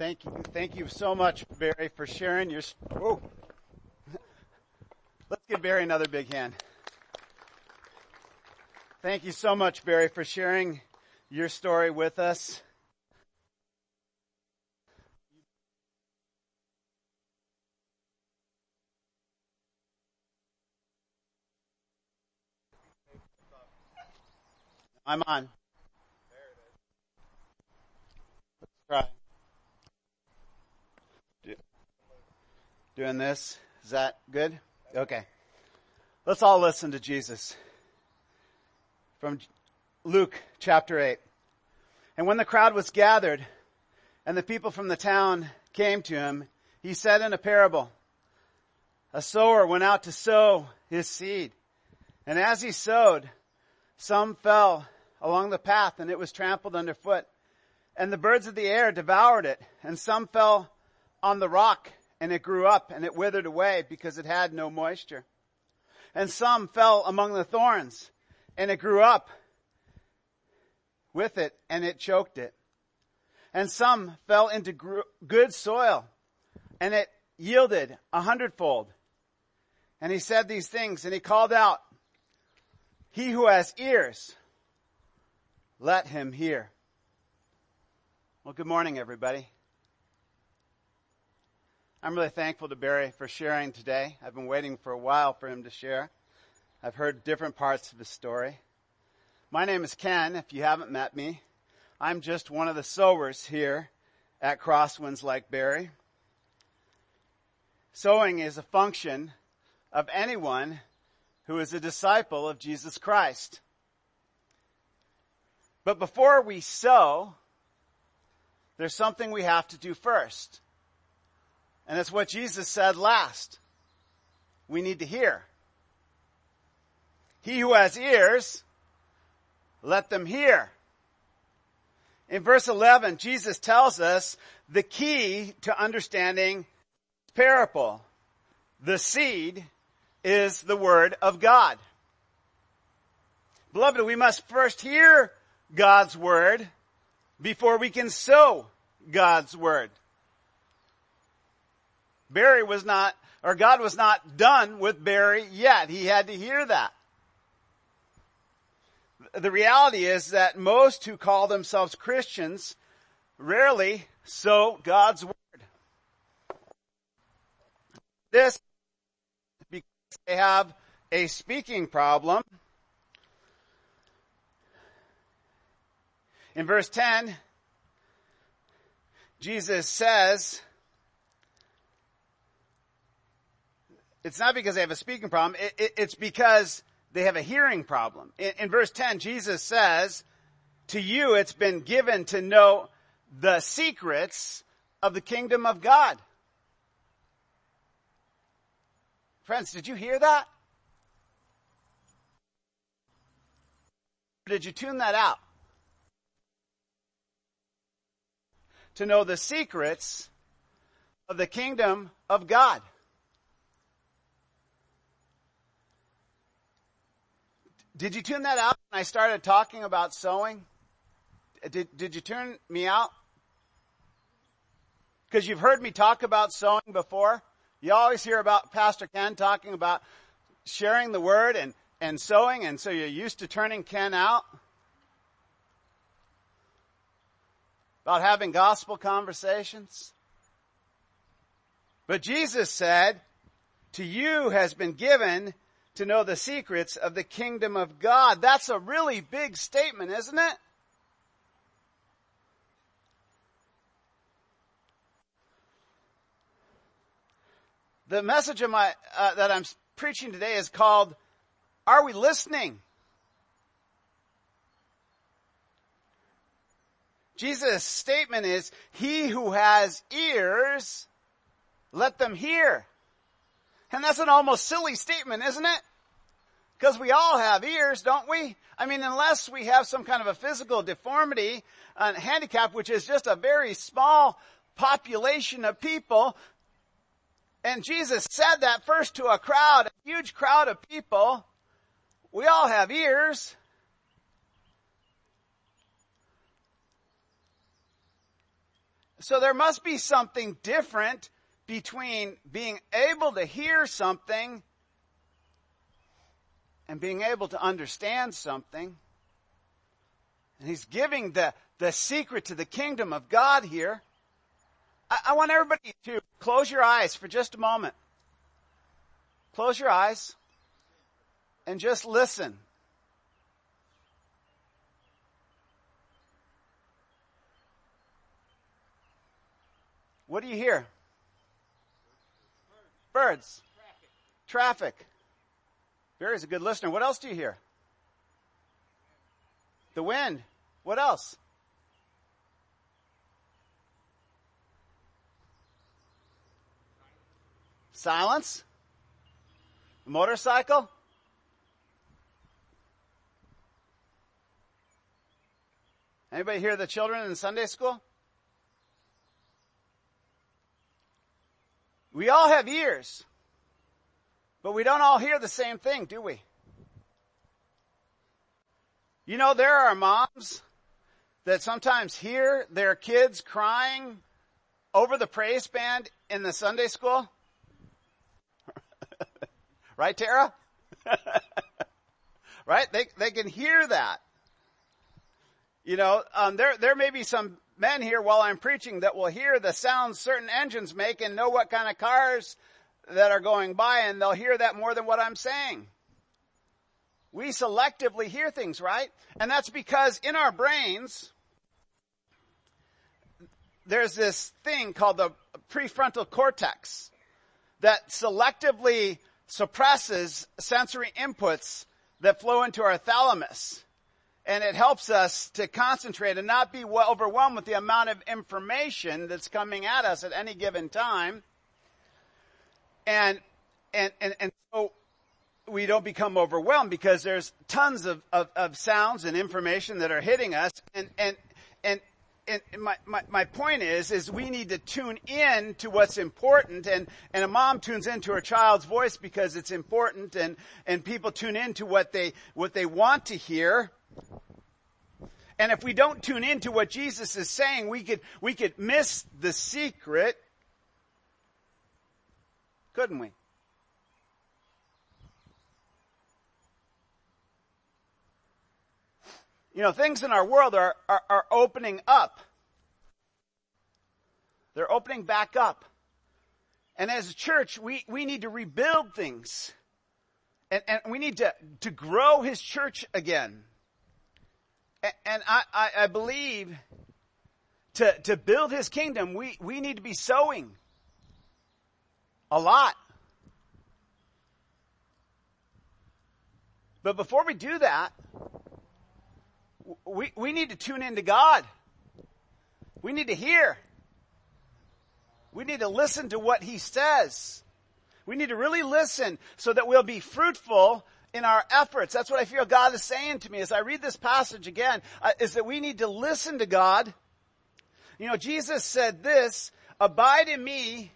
Thank you. Thank you so much, Barry, for sharing your. Whoa. Let's give Barry another big hand. Thank you so much, Barry, for sharing your story with us. I'm on. Doing this. Is that good? Okay. Let's all listen to Jesus. From Luke chapter 8. And when the crowd was gathered and the people from the town came to him, he said in a parable, a sower went out to sow his seed. And as he sowed, some fell along the path and it was trampled underfoot. And the birds of the air devoured it. And some fell on the rock and it grew up and it withered away because it had no moisture. And some fell among the thorns and it grew up with it and it choked it. And some fell into gr- good soil and it yielded a hundredfold. And he said these things and he called out, he who has ears, let him hear. Well, good morning, everybody. I'm really thankful to Barry for sharing today. I've been waiting for a while for him to share. I've heard different parts of his story. My name is Ken, if you haven't met me. I'm just one of the sowers here at Crosswinds like Barry. Sowing is a function of anyone who is a disciple of Jesus Christ. But before we sow, there's something we have to do first. And it's what Jesus said last. We need to hear. He who has ears, let them hear. In verse 11, Jesus tells us the key to understanding this parable. The seed is the word of God. Beloved, we must first hear God's word before we can sow God's word. Barry was not, or God was not done with Barry yet. He had to hear that. The reality is that most who call themselves Christians rarely sow God's word. This because they have a speaking problem In verse 10, Jesus says, it's not because they have a speaking problem, it, it, it's because they have a hearing problem. In, in verse 10, Jesus says, to you it's been given to know the secrets of the kingdom of God. Friends, did you hear that? Did you tune that out? to know the secrets of the kingdom of God. Did you tune that out when I started talking about sowing? Did, did you turn me out? Because you've heard me talk about sowing before. You always hear about Pastor Ken talking about sharing the word and, and sowing, and so you're used to turning Ken out. about having gospel conversations. But Jesus said, to you has been given to know the secrets of the kingdom of God. That's a really big statement, isn't it? The message of my, uh, that I'm preaching today is called, Are we listening? Jesus' statement is, he who has ears, let them hear. And that's an almost silly statement, isn't it? Because we all have ears, don't we? I mean, unless we have some kind of a physical deformity, a handicap, which is just a very small population of people. And Jesus said that first to a crowd, a huge crowd of people. We all have ears. So there must be something different between being able to hear something and being able to understand something. And he's giving the, the secret to the kingdom of God here. I, I want everybody to close your eyes for just a moment. Close your eyes and just listen. What do you hear? Birds. Traffic. Traffic. Barry's a good listener. What else do you hear? The wind. What else? Silence. A motorcycle. Anybody hear the children in Sunday school? We all have ears, but we don't all hear the same thing, do we? You know, there are moms that sometimes hear their kids crying over the praise band in the Sunday school. right, Tara? right? They, they can hear that. You know, um, there, there may be some men here while I'm preaching that will hear the sounds certain engines make and know what kind of cars that are going by and they'll hear that more than what I'm saying. We selectively hear things, right? And that's because in our brains, there's this thing called the prefrontal cortex that selectively suppresses sensory inputs that flow into our thalamus and it helps us to concentrate and not be overwhelmed with the amount of information that's coming at us at any given time. And, and, and, and so we don't become overwhelmed because there's tons of, of, of sounds and information that are hitting us. And, and, and, and my, my, my point is, is we need to tune in to what's important. And, and a mom tunes into her child's voice because it's important. And, and people tune into what they, what they want to hear. And if we don't tune into what Jesus is saying, we could, we could miss the secret. Couldn't we? You know, things in our world are, are, are opening up. They're opening back up. And as a church, we, we need to rebuild things. And, and we need to, to grow his church again. And I, I, I believe to, to build his kingdom, we, we need to be sowing a lot. But before we do that, we, we need to tune into God. We need to hear. We need to listen to what He says. We need to really listen so that we'll be fruitful in our efforts. That's what I feel God is saying to me as I read this passage again, uh, is that we need to listen to God. You know, Jesus said this, abide in me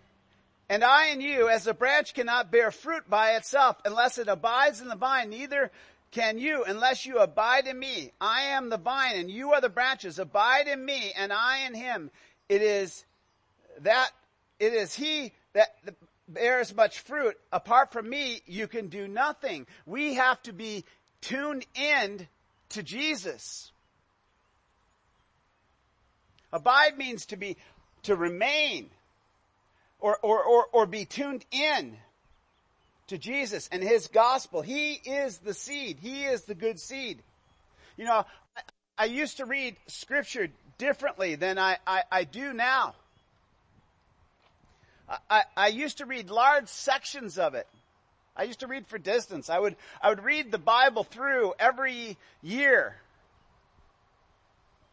and I in you, as a branch cannot bear fruit by itself unless it abides in the vine, neither can you unless you abide in me. I am the vine and you are the branches. Abide in me and I in him. It is that, it is he that, bears much fruit. Apart from me, you can do nothing. We have to be tuned in to Jesus. Abide means to be, to remain or, or, or, or be tuned in to Jesus and His gospel. He is the seed. He is the good seed. You know, I, I used to read scripture differently than I, I, I do now. I, I used to read large sections of it. I used to read for distance. I would, I would read the Bible through every year.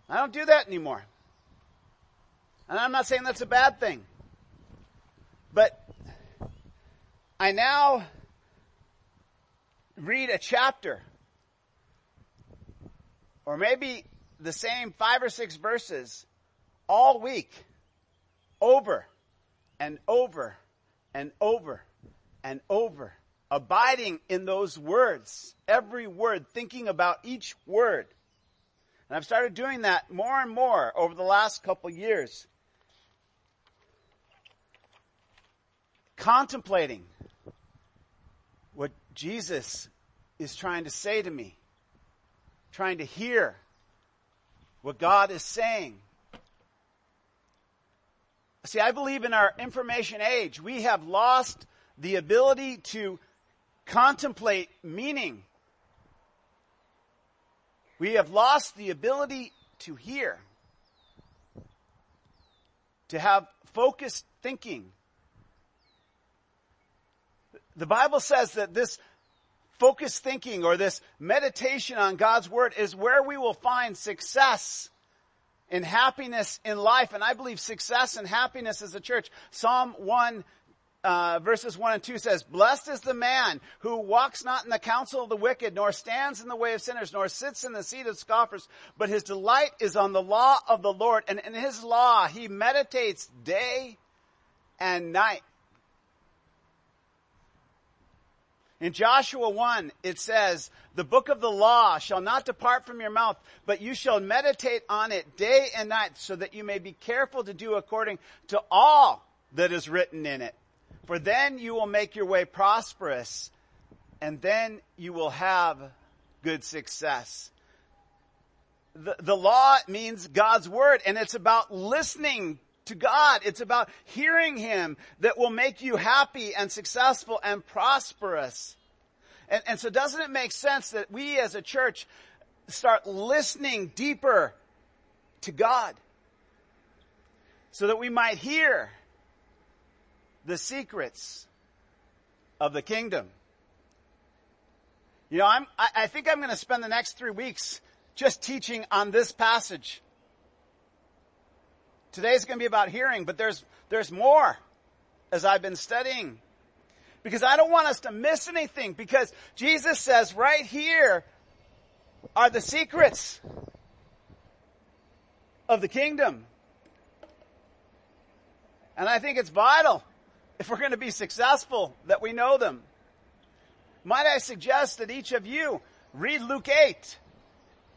I don't do that anymore. And I'm not saying that's a bad thing. But I now read a chapter or maybe the same five or six verses all week over and over and over and over, abiding in those words, every word, thinking about each word. And I've started doing that more and more over the last couple years. Contemplating what Jesus is trying to say to me, trying to hear what God is saying. See, I believe in our information age, we have lost the ability to contemplate meaning. We have lost the ability to hear, to have focused thinking. The Bible says that this focused thinking or this meditation on God's Word is where we will find success and happiness in life. And I believe success and happiness as a church. Psalm 1 uh, verses 1 and 2 says, Blessed is the man who walks not in the counsel of the wicked, nor stands in the way of sinners, nor sits in the seat of scoffers, but his delight is on the law of the Lord, and in his law he meditates day and night. In Joshua 1, it says, The book of the law shall not depart from your mouth, but you shall meditate on it day and night, so that you may be careful to do according to all that is written in it. For then you will make your way prosperous, and then you will have good success. The, the law means God's word, and it's about listening to God. It's about hearing Him that will make you happy and successful and prosperous. And, and so doesn't it make sense that we as a church start listening deeper to God so that we might hear the secrets of the kingdom. You know, I'm, I, I think I'm going to spend the next three weeks just teaching on this passage. Today's going to be about hearing, but there's, there's more as I've been studying. Because I don't want us to miss anything because Jesus says right here are the secrets of the kingdom. And I think it's vital if we're going to be successful, that we know them. Might I suggest that each of you read Luke 8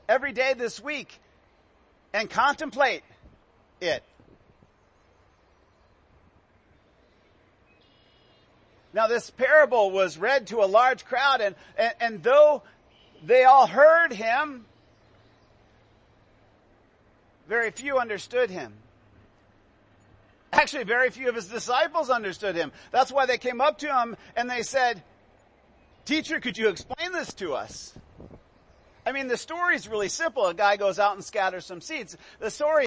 every day this week and contemplate it. Now this parable was read to a large crowd and, and, and though they all heard him, very few understood him. Actually, very few of his disciples understood him. That's why they came up to him and they said, Teacher, could you explain this to us? I mean, the story is really simple. A guy goes out and scatters some seeds. The story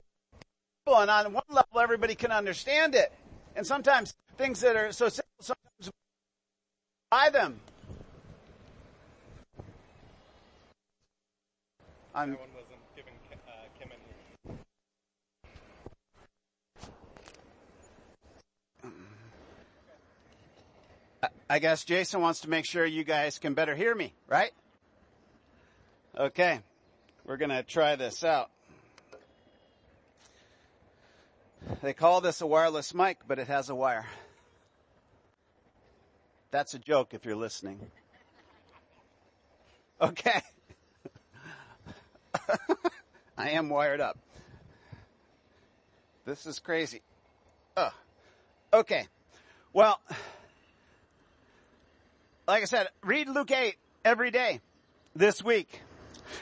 and on one level, everybody can understand it. And sometimes things that are so simple, sometimes buy them. I'm, I guess Jason wants to make sure you guys can better hear me, right? Okay. We're going to try this out. They call this a wireless mic, but it has a wire. That's a joke if you're listening. Okay. I am wired up. This is crazy. Oh. Okay. Well, like I said, read Luke 8 every day this week.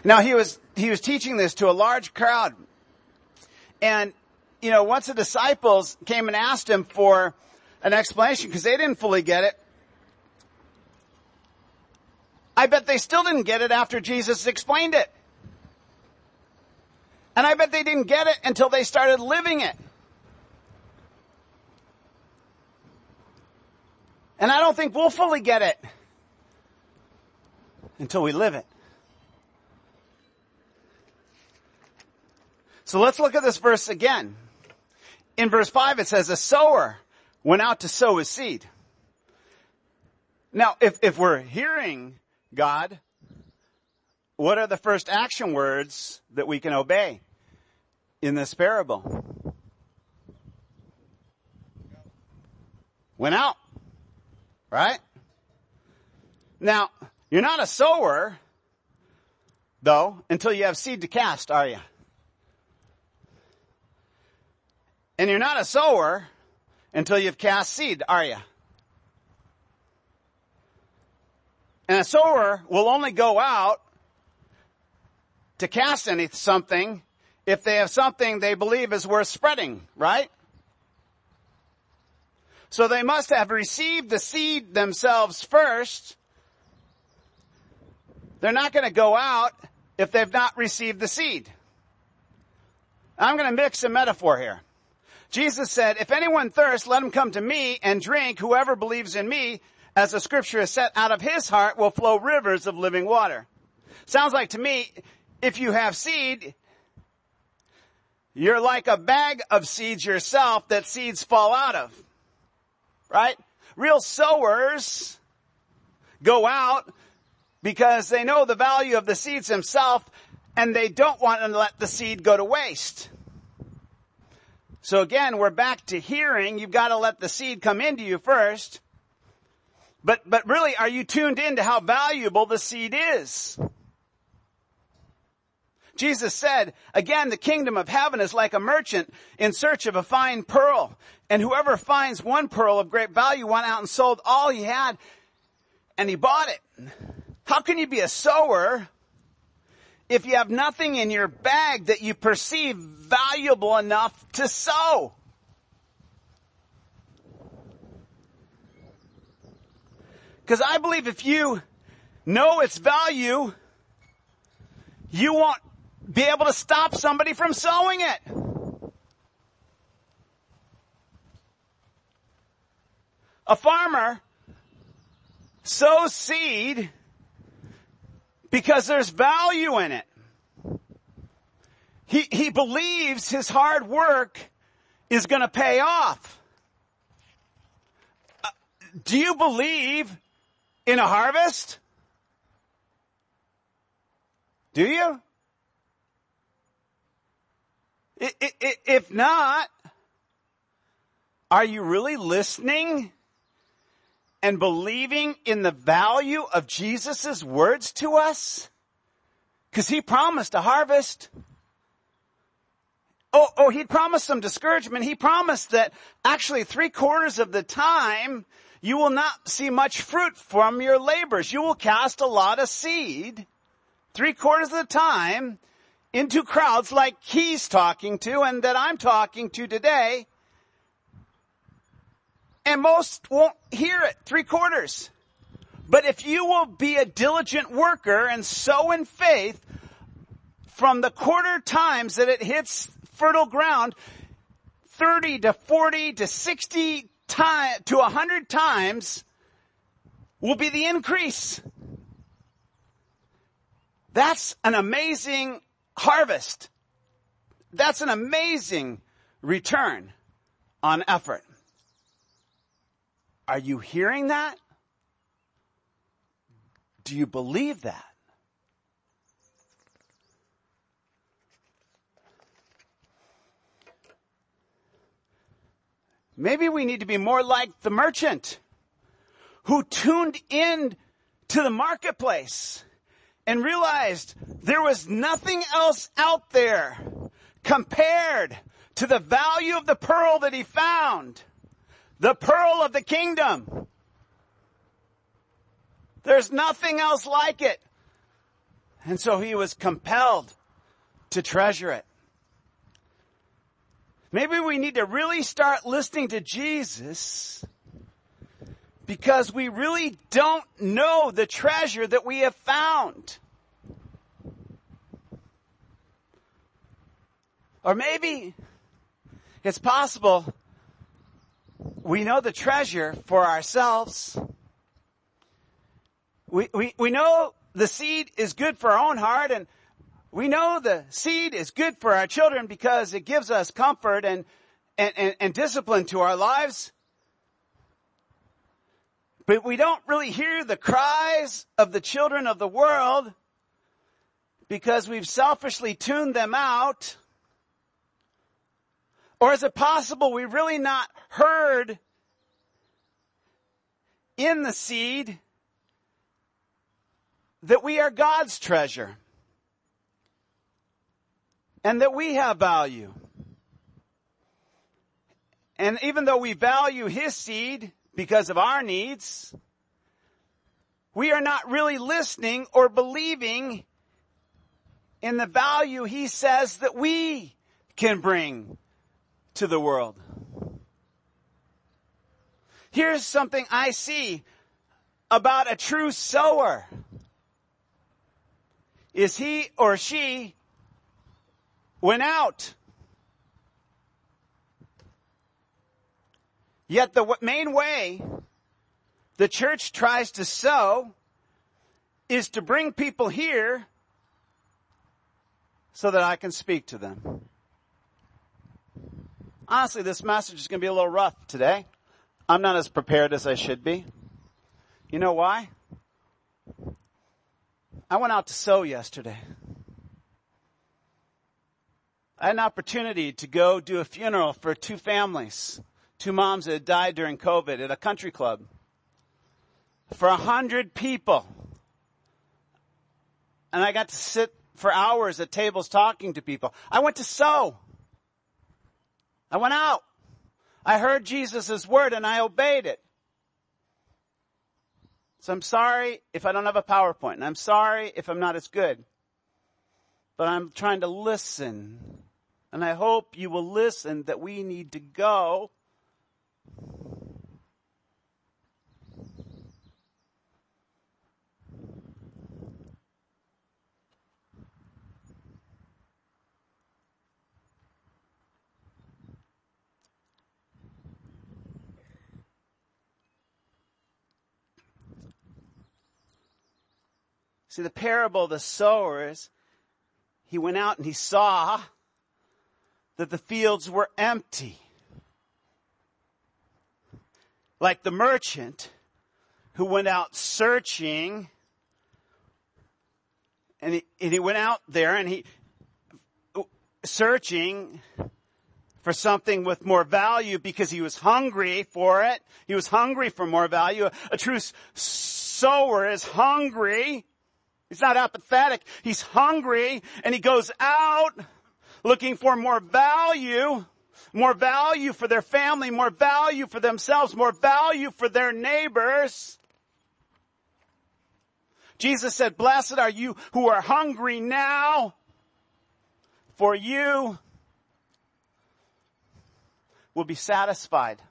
Now he was, he was teaching this to a large crowd. And, you know, once the disciples came and asked him for an explanation because they didn't fully get it, I bet they still didn't get it after Jesus explained it. And I bet they didn't get it until they started living it. And I don't think we'll fully get it until we live it. So let's look at this verse again. In verse 5 it says, a sower went out to sow his seed. Now, if, if we're hearing God, what are the first action words that we can obey in this parable? Went out. Right? Now, you're not a sower, though, until you have seed to cast, are you? And you're not a sower until you've cast seed, are you? And a sower will only go out to cast any something if they have something they believe is worth spreading, right? So they must have received the seed themselves first. They're not going to go out if they've not received the seed. I'm going to mix a metaphor here. Jesus said, if anyone thirsts, let him come to me and drink. Whoever believes in me, as the scripture is set out of his heart will flow rivers of living water. Sounds like to me, if you have seed, you're like a bag of seeds yourself that seeds fall out of. Right? Real sowers go out because they know the value of the seeds themselves and they don't want to let the seed go to waste. So again, we're back to hearing. You've got to let the seed come into you first. But, but really, are you tuned in to how valuable the seed is? Jesus said, again, the kingdom of heaven is like a merchant in search of a fine pearl. And whoever finds one pearl of great value went out and sold all he had and he bought it. How can you be a sower if you have nothing in your bag that you perceive valuable enough to sow? Because I believe if you know its value, you won't be able to stop somebody from sowing it. A farmer sows seed because there's value in it. He, he believes his hard work is going to pay off. Uh, do you believe in a harvest? Do you? If not, are you really listening and believing in the value of Jesus' words to us? Cause he promised a harvest. Oh, oh, he promised some discouragement. He promised that actually three quarters of the time you will not see much fruit from your labors. You will cast a lot of seed three quarters of the time into crowds like he's talking to and that I'm talking to today. And most won't hear it, three quarters. But if you will be a diligent worker and sow in faith from the quarter times that it hits fertile ground, 30 to 40 to 60 time, to 100 times will be the increase. That's an amazing harvest. That's an amazing return on effort. Are you hearing that? Do you believe that? Maybe we need to be more like the merchant who tuned in to the marketplace and realized there was nothing else out there compared to the value of the pearl that he found. The pearl of the kingdom. There's nothing else like it. And so he was compelled to treasure it. Maybe we need to really start listening to Jesus because we really don't know the treasure that we have found. Or maybe it's possible we know the treasure for ourselves. We, we, we know the seed is good for our own heart and we know the seed is good for our children because it gives us comfort and, and, and, and discipline to our lives. But we don't really hear the cries of the children of the world because we've selfishly tuned them out. Or is it possible we really not heard in the seed that we are God's treasure and that we have value? And even though we value his seed, because of our needs, we are not really listening or believing in the value he says that we can bring to the world. Here's something I see about a true sower. Is he or she went out. Yet the main way the church tries to sow is to bring people here so that I can speak to them. Honestly, this message is going to be a little rough today. I'm not as prepared as I should be. You know why? I went out to sow yesterday. I had an opportunity to go do a funeral for two families, two moms that had died during COVID at a country club. For a hundred people. And I got to sit for hours at tables talking to people. I went to sow. I went out. I heard Jesus' word and I obeyed it. So I'm sorry if I don't have a PowerPoint and I'm sorry if I'm not as good. But I'm trying to listen. And I hope you will listen that we need to go See, the parable of the sowers, he went out and he saw that the fields were empty. Like the merchant who went out searching and he, and he went out there and he searching for something with more value because he was hungry for it. He was hungry for more value. A true sower is hungry He's not apathetic. He's hungry and he goes out looking for more value, more value for their family, more value for themselves, more value for their neighbors. Jesus said, blessed are you who are hungry now for you will be satisfied.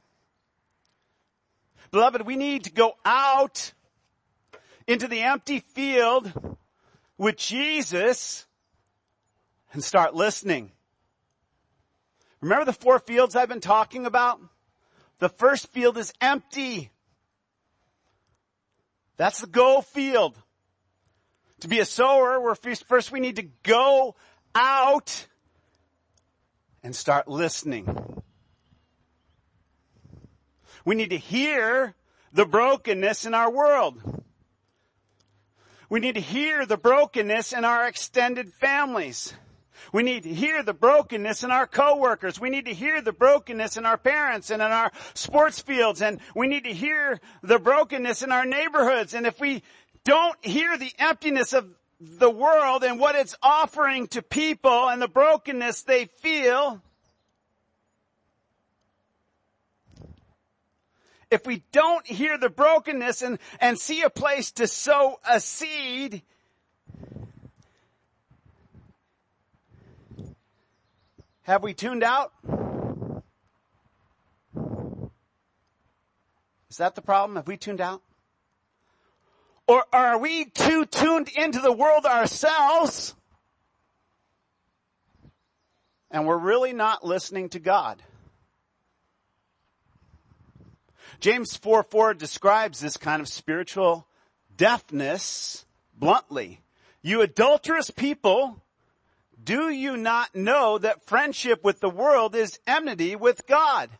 Beloved, we need to go out into the empty field with Jesus and start listening. Remember the four fields I've been talking about? The first field is empty. That's the go field. To be a sower, we're first we need to go out and start listening. We need to hear the brokenness in our world. We need to hear the brokenness in our extended families. We need to hear the brokenness in our coworkers. We need to hear the brokenness in our parents and in our sports fields. And we need to hear the brokenness in our neighborhoods. And if we don't hear the emptiness of the world and what it's offering to people and the brokenness they feel, if we don't hear the brokenness and, and see a place to sow a seed, have we tuned out? Is that the problem? Have we tuned out? Or are we too tuned into the world ourselves? And we're really not listening to God. James 4 4 describes this kind of spiritual deafness bluntly. You adulterous people, do you not know that friendship with the world is enmity with God?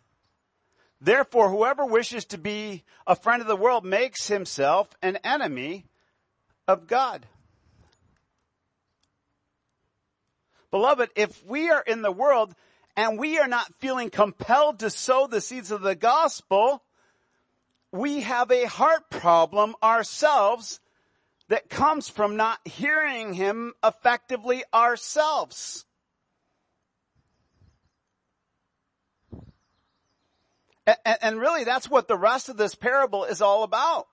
Therefore, whoever wishes to be a friend of the world makes himself an enemy of God. Beloved, if we are in the world and we are not feeling compelled to sow the seeds of the gospel, we have a heart problem ourselves that comes from not hearing him effectively ourselves. And, really that's what the rest of this parable is all about.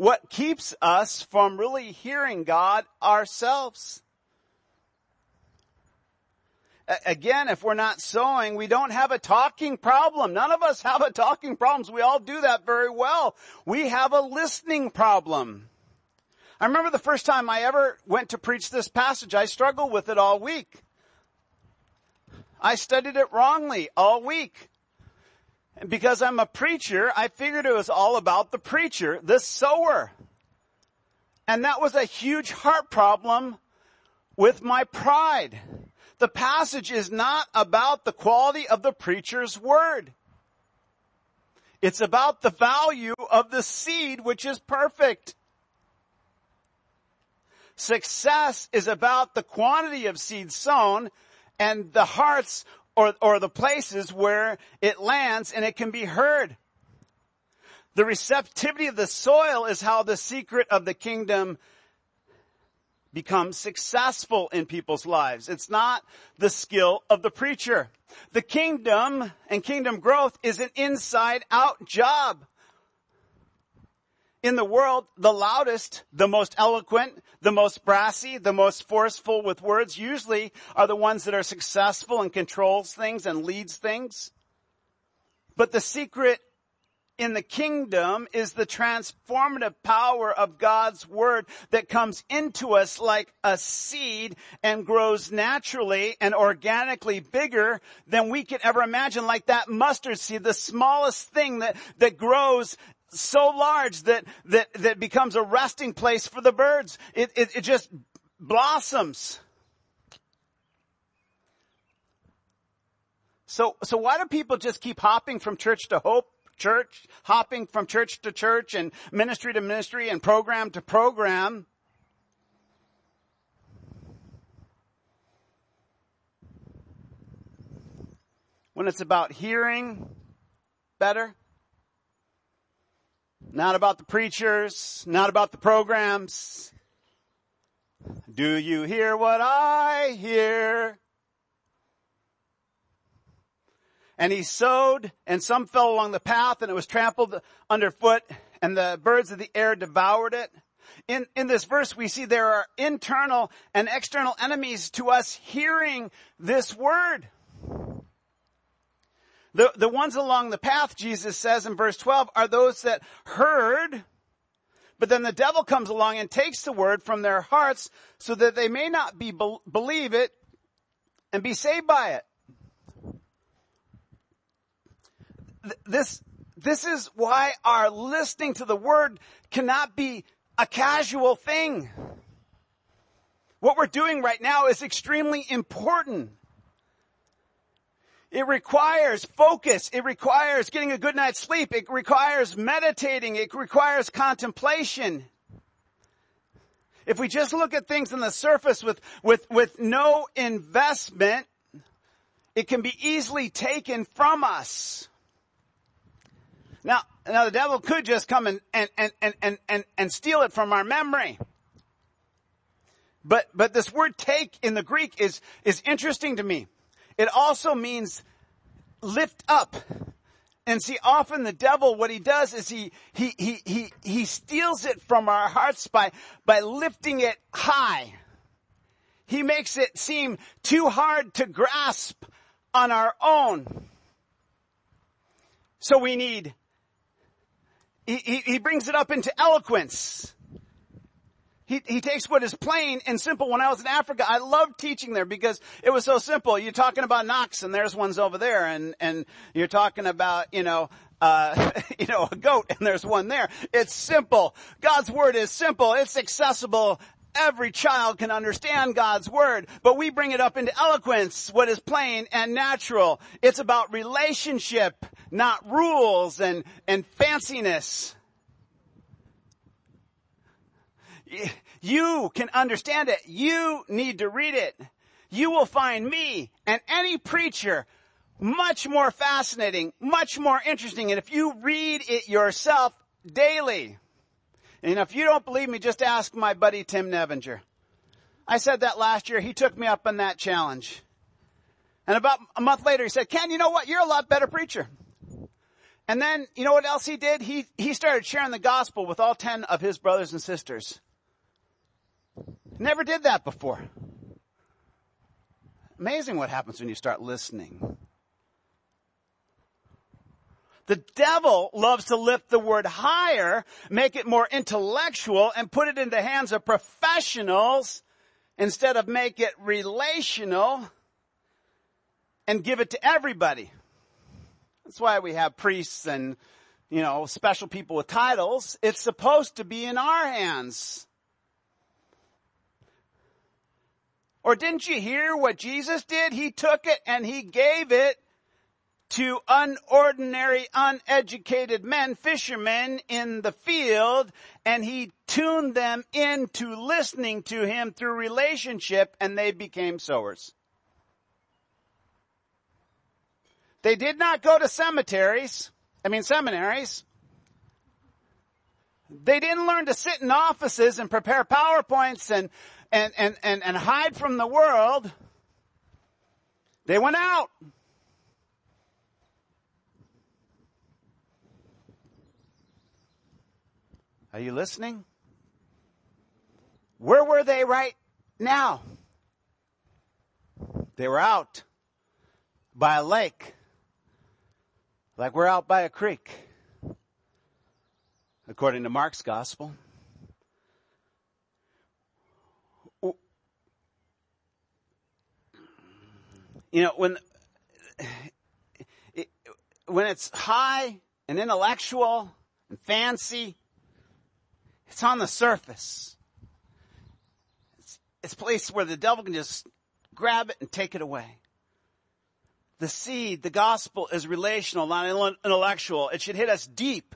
what keeps us from really hearing God ourselves. Again, if we're not sowing, we don't have a talking problem. None of us have a talking problem. We all do that very well. We have a listening problem. I remember the first time I ever went to preach this passage, I struggled with it all week. I studied it wrongly all week. And because I'm a preacher, I figured it was all about the preacher, the sower. And that was a huge heart problem with my pride. The passage is not about the quality of the preacher's word. It's about the value of the seed, which is perfect. Success is about the quantity of seed sown and the hearts or, or the places where it lands and it can be heard. The receptivity of the soil is how the secret of the kingdom become successful in people's lives. It's not the skill of the preacher. The kingdom and kingdom growth is an inside out job. In the world, the loudest, the most eloquent, the most brassy, the most forceful with words usually are the ones that are successful and controls things and leads things. But the secret in the kingdom is the transformative power of God's word that comes into us like a seed and grows naturally and organically bigger than we could ever imagine, like that mustard seed, the smallest thing that, that grows so large that, that, that becomes a resting place for the birds. It, it, it just blossoms. So, so why do people just keep hopping from church to hope? Church, hopping from church to church and ministry to ministry and program to program. When it's about hearing better, not about the preachers, not about the programs. Do you hear what I hear? And he sowed, and some fell along the path, and it was trampled underfoot, and the birds of the air devoured it. In, in this verse, we see there are internal and external enemies to us hearing this word. The, the ones along the path, Jesus says in verse 12, are those that heard, but then the devil comes along and takes the word from their hearts so that they may not be, believe it and be saved by it. This, this is why our listening to the word cannot be a casual thing. What we're doing right now is extremely important. It requires focus. It requires getting a good night's sleep. It requires meditating. It requires contemplation. If we just look at things on the surface with, with, with no investment, it can be easily taken from us. Now, now the devil could just come and, and, and, and, and, and steal it from our memory. But, but this word take in the Greek is, is interesting to me. It also means lift up. And see, often the devil, what he does is he, he, he, he, he steals it from our hearts by, by lifting it high. He makes it seem too hard to grasp on our own. So we need he, he, brings it up into eloquence. He, he takes what is plain and simple. When I was in Africa, I loved teaching there because it was so simple. You're talking about knocks and there's one's over there and, and you're talking about, you know, uh, you know, a goat and there's one there. It's simple. God's word is simple. It's accessible. Every child can understand God's word, but we bring it up into eloquence, what is plain and natural. It's about relationship not rules and, and fanciness. You can understand it. You need to read it. You will find me and any preacher much more fascinating, much more interesting. And if you read it yourself daily, and if you don't believe me, just ask my buddy Tim Nevinger. I said that last year. He took me up on that challenge. And about a month later, he said, Ken, you know what? You're a lot better preacher. And then, you know what else he did? He, he started sharing the gospel with all 10 of his brothers and sisters. Never did that before. Amazing what happens when you start listening. The devil loves to lift the word higher, make it more intellectual, and put it in the hands of professionals instead of make it relational and give it to everybody. That's why we have priests and, you know, special people with titles. It's supposed to be in our hands. Or didn't you hear what Jesus did? He took it and he gave it to unordinary, uneducated men, fishermen in the field, and he tuned them into listening to him through relationship, and they became sowers. They did not go to cemeteries, I mean seminaries. They didn't learn to sit in offices and prepare PowerPoints and, and, and, and, and hide from the world. They went out. Are you listening? Where were they right now? They were out by a lake, like we're out by a creek, according to Mark's gospel. You know, when, when it's high and intellectual and fancy, it's on the surface. It's, it's a place where the devil can just grab it and take it away. The seed, the gospel is relational, not intellectual. It should hit us deep.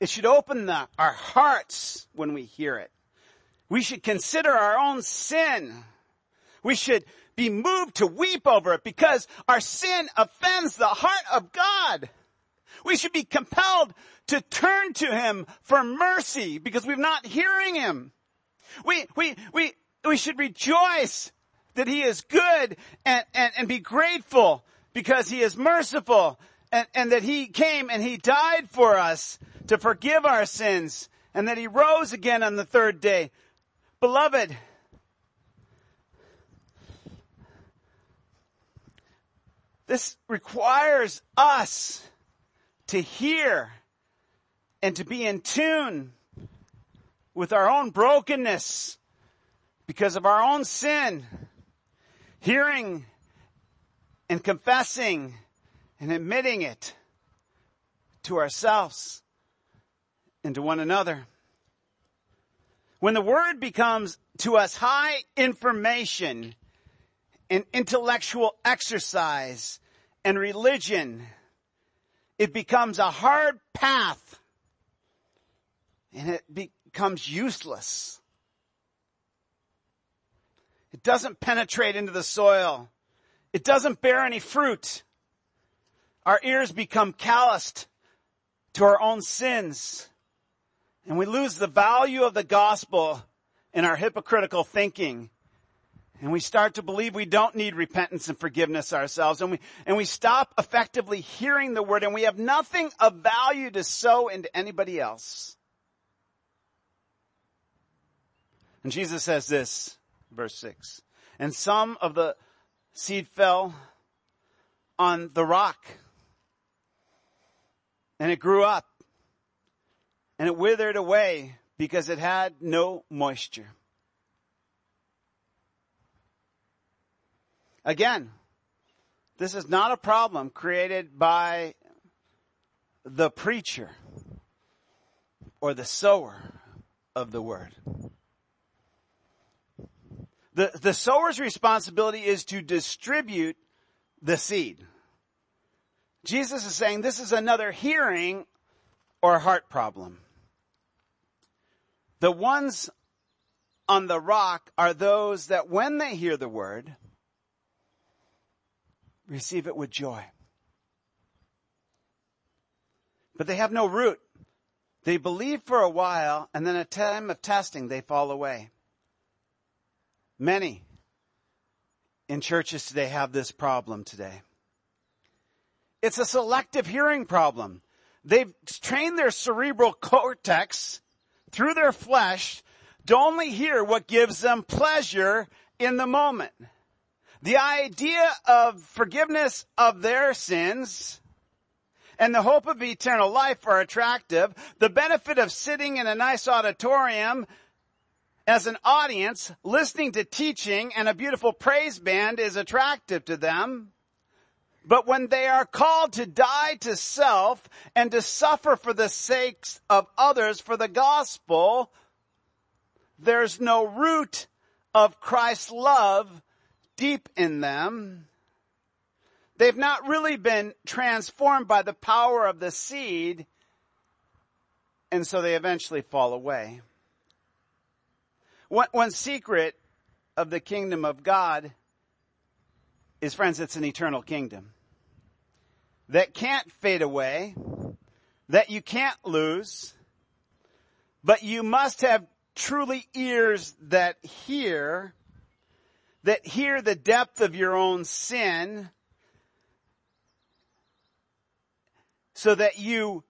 It should open the, our hearts when we hear it. We should consider our own sin. We should be moved to weep over it because our sin offends the heart of God. We should be compelled to turn to Him for mercy because we're not hearing Him. We, we, we, we should rejoice that He is good and, and, and be grateful because He is merciful and, and that He came and He died for us to forgive our sins and that He rose again on the third day. Beloved, this requires us to hear and to be in tune with our own brokenness because of our own sin. Hearing and confessing and admitting it to ourselves and to one another. When the word becomes to us high information and intellectual exercise and religion, it becomes a hard path and it becomes useless. It doesn't penetrate into the soil. It doesn't bear any fruit. Our ears become calloused to our own sins. And we lose the value of the gospel in our hypocritical thinking and we start to believe we don't need repentance and forgiveness ourselves. And we, and we stop effectively hearing the word and we have nothing of value to sow into anybody else. And Jesus says this, verse six, and some of the seed fell on the rock and it grew up and it withered away because it had no moisture. Again, this is not a problem created by the preacher or the sower of the word. The, the sower's responsibility is to distribute the seed. Jesus is saying this is another hearing or heart problem. The ones on the rock are those that when they hear the word, receive it with joy. But they have no root. They believe for a while, and then at time of testing, they fall away. Many in churches today have this problem today. It's a selective hearing problem. they've trained their cerebral cortex through their flesh to only hear what gives them pleasure in the moment. The idea of forgiveness of their sins and the hope of eternal life are attractive. The benefit of sitting in a nice auditorium as an audience listening to teaching and a beautiful praise band is attractive to them. But when they are called to die to self and to suffer for the sakes of others for the gospel, there's no root of Christ's love deep in them. They've not really been transformed by the power of the seed, and so they eventually fall away. One, secret of the kingdom of God is, friends, it's an eternal kingdom that can't fade away, that you can't lose, but you must have truly ears that hear, that hear the depth of your own sin, so that you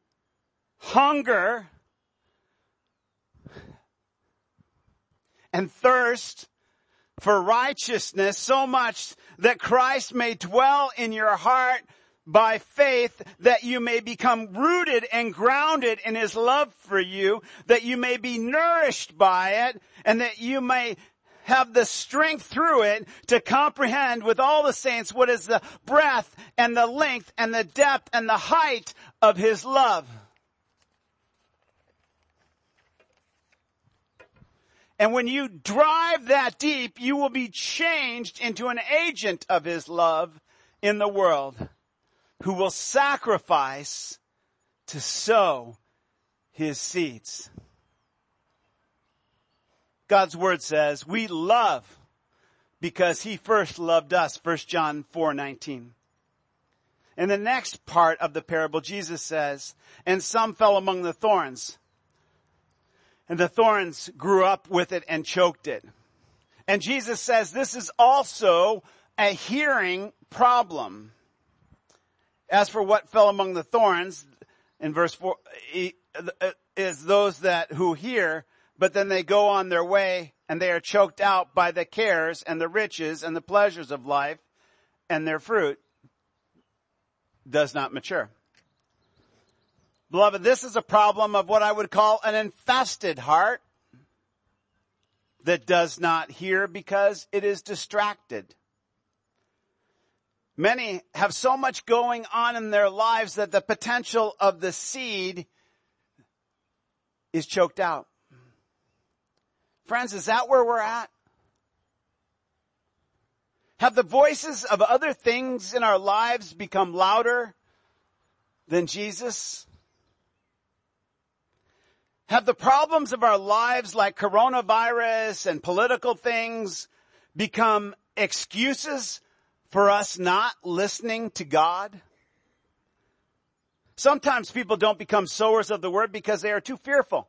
hunger and thirst for righteousness so much that Christ may dwell in your heart by faith that you may become rooted and grounded in his love for you, that you may be nourished by it, and that you may have the strength through it to comprehend with all the saints what is the breadth and the length and the depth and the height of his love. And when you drive that deep, you will be changed into an agent of his love in the world who will sacrifice to sow his seeds. God's word says we love because he first loved us. 1 John 4, 19. In the next part of the parable, Jesus says, and some fell among the thorns. And the thorns grew up with it and choked it. And Jesus says this is also a hearing problem. As for what fell among the thorns, in verse 4, uh, is those that who hear, but then they go on their way and they are choked out by the cares and the riches and the pleasures of life and their fruit does not mature. Beloved, this is a problem of what I would call an infested heart that does not hear because it is distracted. Many have so much going on in their lives that the potential of the seed is choked out. Friends, is that where we're at? Have the voices of other things in our lives become louder than Jesus? Have the problems of our lives like coronavirus and political things become excuses for us not listening to God? Sometimes people don't become sowers of the word because they are too fearful,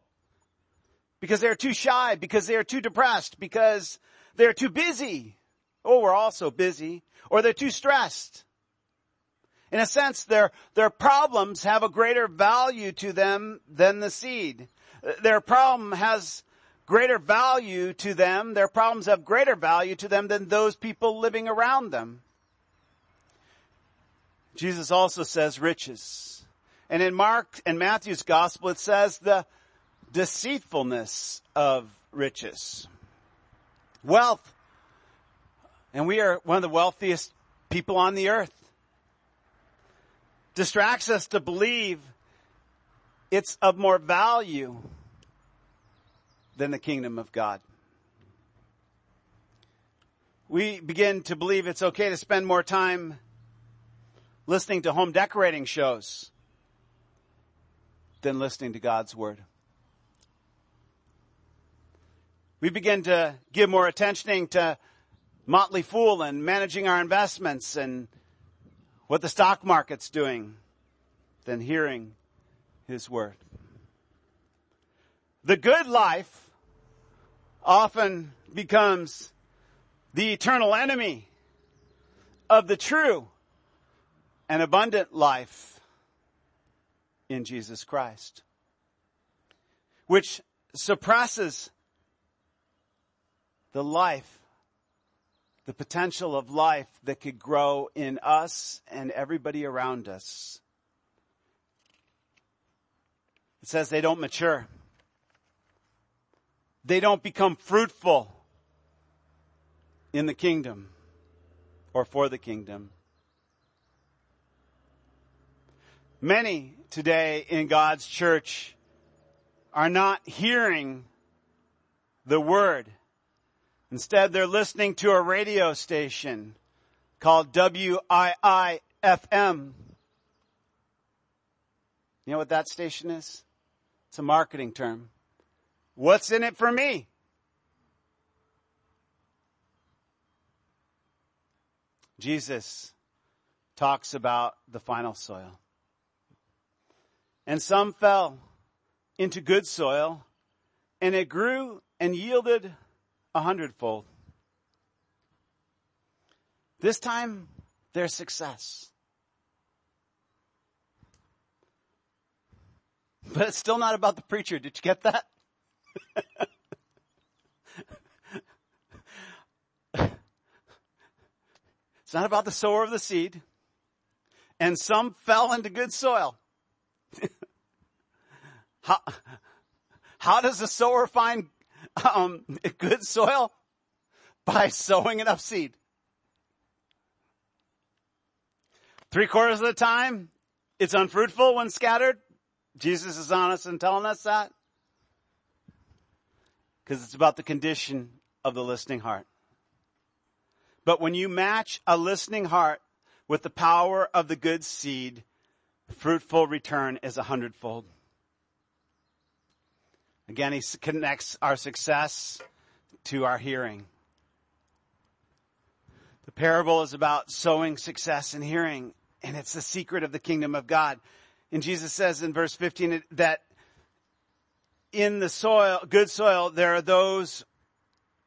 because they are too shy, because they are too depressed, because they're too busy. Oh, we're all so busy. Or they're too stressed. In a sense, their, their problems have a greater value to them than the seed. Their problem has greater value to them. Their problems have greater value to them than those people living around them. Jesus also says riches. And in Mark and Matthew's gospel, it says the deceitfulness of riches. Wealth. And we are one of the wealthiest people on the earth. Distracts us to believe it's of more value than the kingdom of God. We begin to believe it's okay to spend more time listening to home decorating shows than listening to God's Word. We begin to give more attention to Motley Fool and managing our investments and what the stock market's doing than hearing His Word. The good life often becomes the eternal enemy of the true and abundant life. in Jesus Christ, which suppresses the life, the potential of life that could grow in us and everybody around us. It says they don't mature. They don't become fruitful in the kingdom or for the kingdom. Many today in God's church are not hearing the word. Instead, they're listening to a radio station called WIIFM. You know what that station is? It's a marketing term. What's in it for me? Jesus talks about the final soil. And some fell into good soil, and it grew and yielded a hundredfold. This time, their success. But it's still not about the preacher. Did you get that? it's not about the sower of the seed. And some fell into good soil. how, how does the sower find um, good soil? By sowing enough seed. Three quarters of the time, it's unfruitful when scattered. Jesus is honest in telling us that. Because it's about the condition of the listening heart. But when you match a listening heart with the power of the good seed, fruitful return is a hundredfold. Again, he connects our success to our hearing. The parable is about sowing success and hearing, and it's the secret of the kingdom of God. And Jesus says in verse 15 that in the soil, good soil, there are those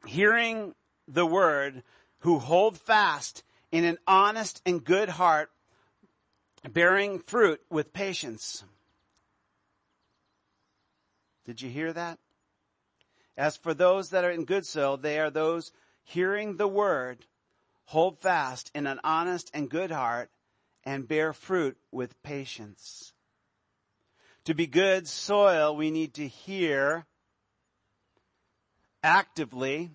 hearing the word who hold fast in an honest and good heart, bearing fruit with patience. Did you hear that? As for those that are in good soil, they are those hearing the word, hold fast in an honest and good heart, and bear fruit with patience. To be good soil, we need to hear actively,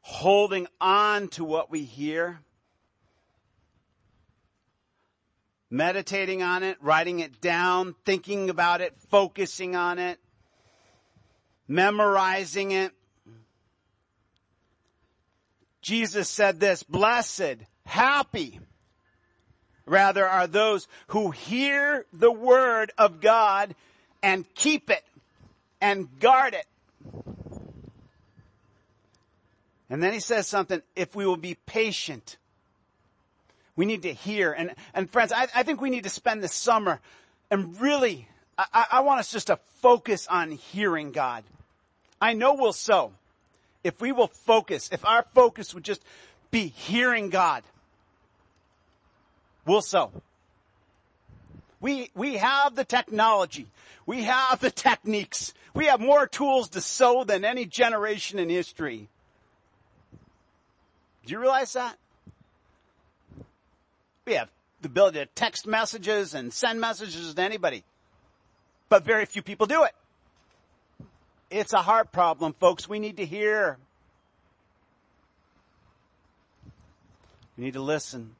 holding on to what we hear, meditating on it, writing it down, thinking about it, focusing on it, memorizing it. Jesus said this, blessed, happy, rather are those who hear the word of God and keep it and guard it. And then he says something, if we will be patient, we need to hear. And, and friends, I, I think we need to spend the summer and really, I, I want us just to focus on hearing God. I know we'll sow. If we will focus, if our focus would just be hearing God, we'll sow. We, we have the technology. We have the techniques. We have more tools to sow than any generation in history. Do you realize that? We have the ability to text messages and send messages to anybody. But very few people do it. It's a heart problem, folks. We need to hear. We need to listen.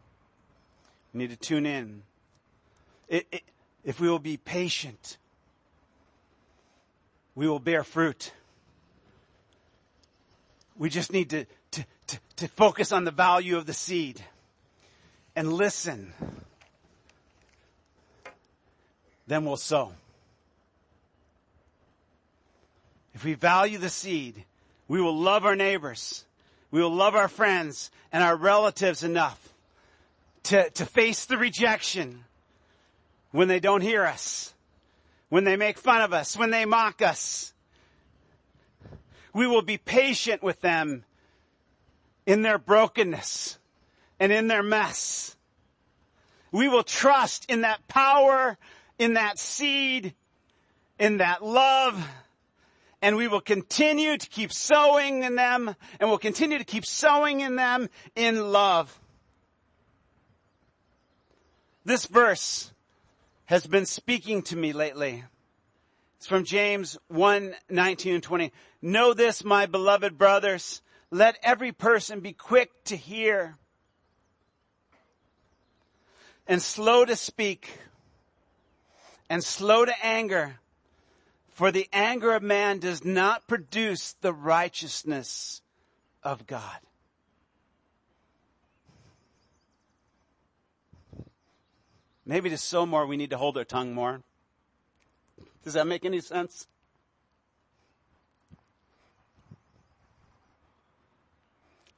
We need to tune in. It, it, if we will be patient, we will bear fruit. We just need to, to, to, to focus on the value of the seed and listen. Then we'll sow. If we value the seed, we will love our neighbors. We will love our friends and our relatives enough to, to face the rejection when they don't hear us, when they make fun of us, when they mock us. We will be patient with them in their brokenness and in their mess. We will trust in that power, in that seed, in that love, and we will continue to keep sowing in them, and we'll continue to keep sowing in them in love. This verse has been speaking to me lately. It's from James 1, 19 and 20. Know this, my beloved brothers. Let every person be quick to hear and slow to speak and slow to anger. For the anger of man does not produce the righteousness of God. Maybe to sow more, we need to hold our tongue more. Does that make any sense?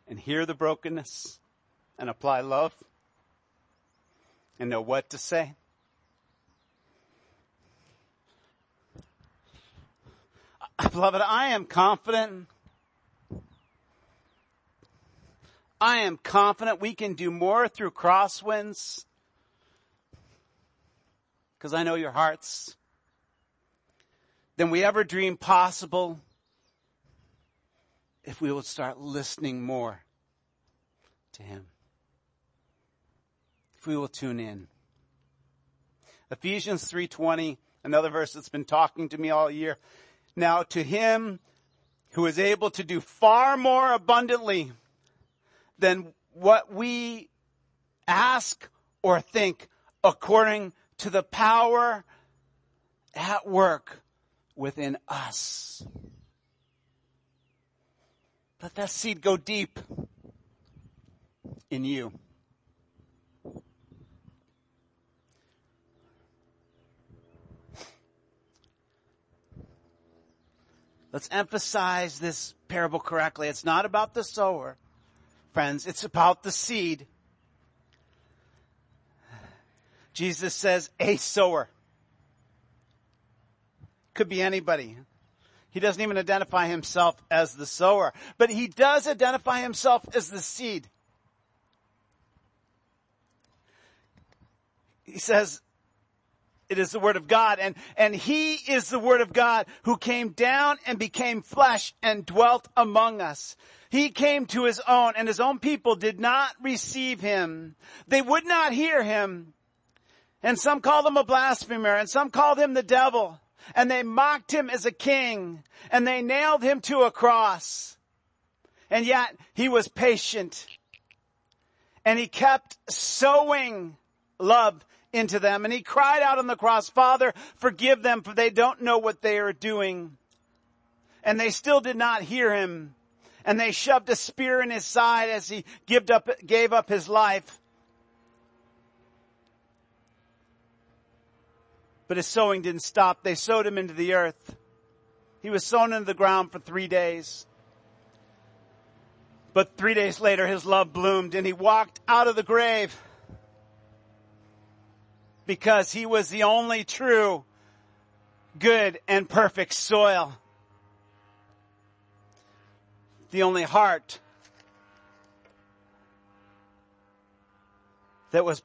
And hear the brokenness and apply love and know what to say. Uh, beloved, I am confident. I am confident we can do more through crosswinds because I know your hearts than we ever dreamed possible if we would start listening more to Him. If we will tune in. Ephesians 3:20, another verse that's been talking to me all year. Now to him who is able to do far more abundantly than what we ask or think according to the power at work within us. Let that seed go deep in you. Let's emphasize this parable correctly. It's not about the sower, friends. It's about the seed. Jesus says a sower. Could be anybody. He doesn't even identify himself as the sower, but he does identify himself as the seed. He says, it is the Word of God and, and He is the Word of God who came down and became flesh and dwelt among us. He came to His own and His own people did not receive Him. They would not hear Him. And some called Him a blasphemer and some called Him the devil and they mocked Him as a king and they nailed Him to a cross. And yet He was patient and He kept sowing love into them. And he cried out on the cross, Father, forgive them for they don't know what they are doing. And they still did not hear him. And they shoved a spear in his side as he gave up, gave up his life. But his sowing didn't stop. They sowed him into the earth. He was sown into the ground for three days. But three days later, his love bloomed and he walked out of the grave because he was the only true, good, and perfect soil. The only heart that was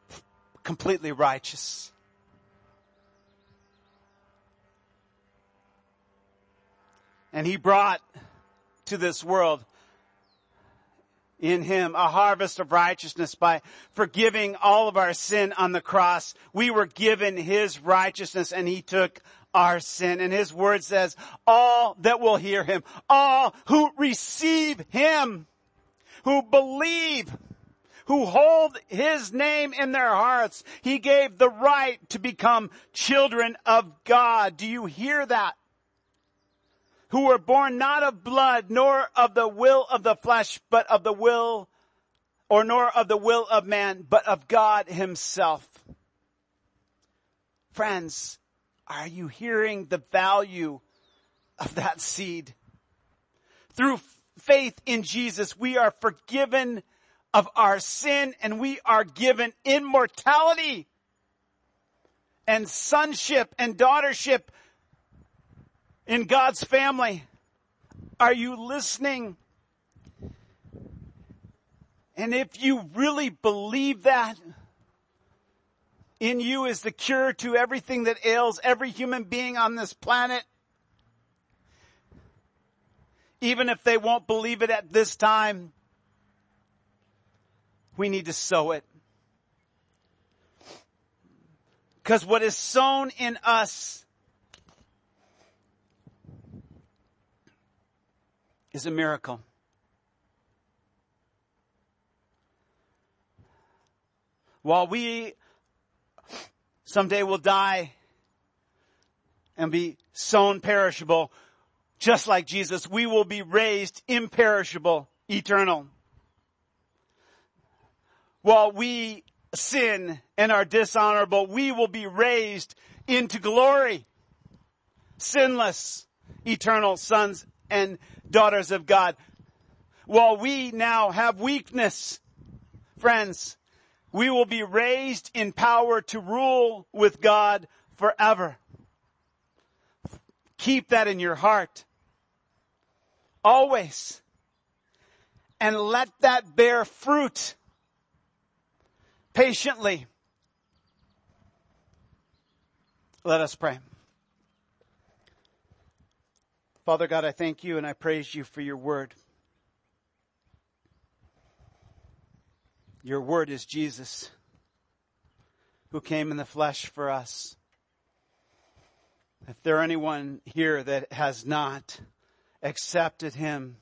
completely righteous. And he brought to this world in him a harvest of righteousness by forgiving all of our sin on the cross. We were given his righteousness and he took our sin. And his word says, all that will hear him, all who receive him, who believe, who hold his name in their hearts, he gave the right to become children of God. Do you hear that? Who were born not of blood, nor of the will of the flesh, but of the will, or nor of the will of man, but of God himself. Friends, are you hearing the value of that seed? Through faith in Jesus, we are forgiven of our sin and we are given immortality and sonship and daughtership in God's family? Are you listening? And if you really believe that, In you is the cure to everything that ails every human being on this planet. Even if they won't believe it at this time, we need to sow it. Because what is sown in us is a miracle. While we someday will die and be sown perishable, just like Jesus, we will be raised imperishable, eternal. While we sin and are dishonorable, we will be raised into glory, sinless, eternal sons and daughters of God. While we now have weakness, friends, we will be raised in power to rule with God forever. Keep that in your heart. Always. And let that bear fruit patiently. Let us pray. Father God, I thank you and I praise you for your word. Your word is Jesus, who came in the flesh for us. If there are anyone here that has not accepted him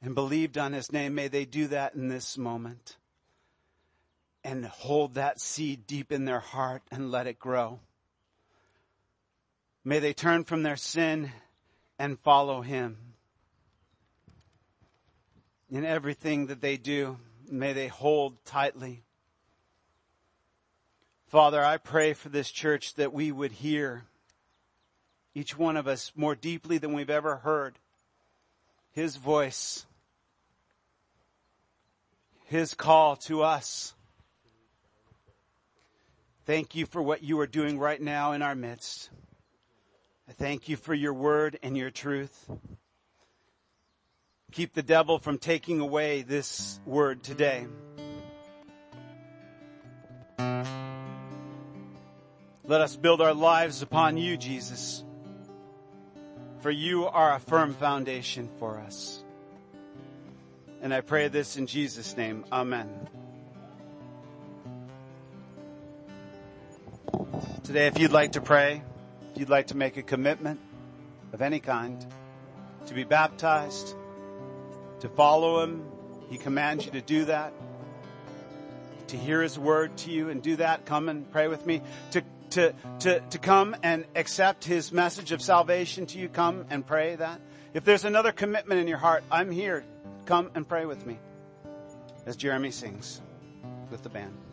and believed on his name, may they do that in this moment and hold that seed deep in their heart and let it grow. May they turn from their sin and follow him. In everything that they do, may they hold tightly. Father, I pray for this church that we would hear, each one of us, more deeply than we've ever heard, His voice, His call to us. Thank you for what you are doing right now in our midst. I thank you for your word and your truth. Keep the devil from taking away this word today. Let us build our lives upon you, Jesus, for you are a firm foundation for us. And I pray this in Jesus' name. Amen. Today, if you'd like to pray, you'd like to make a commitment of any kind, to be baptized, to follow Him, He commands you to do that. To hear His word to you and do that, come and pray with me. To, to, to, to come and accept His message of salvation to you, come and pray that. If there's another commitment in your heart, I'm here. Come and pray with me as Jeremy sings with the band.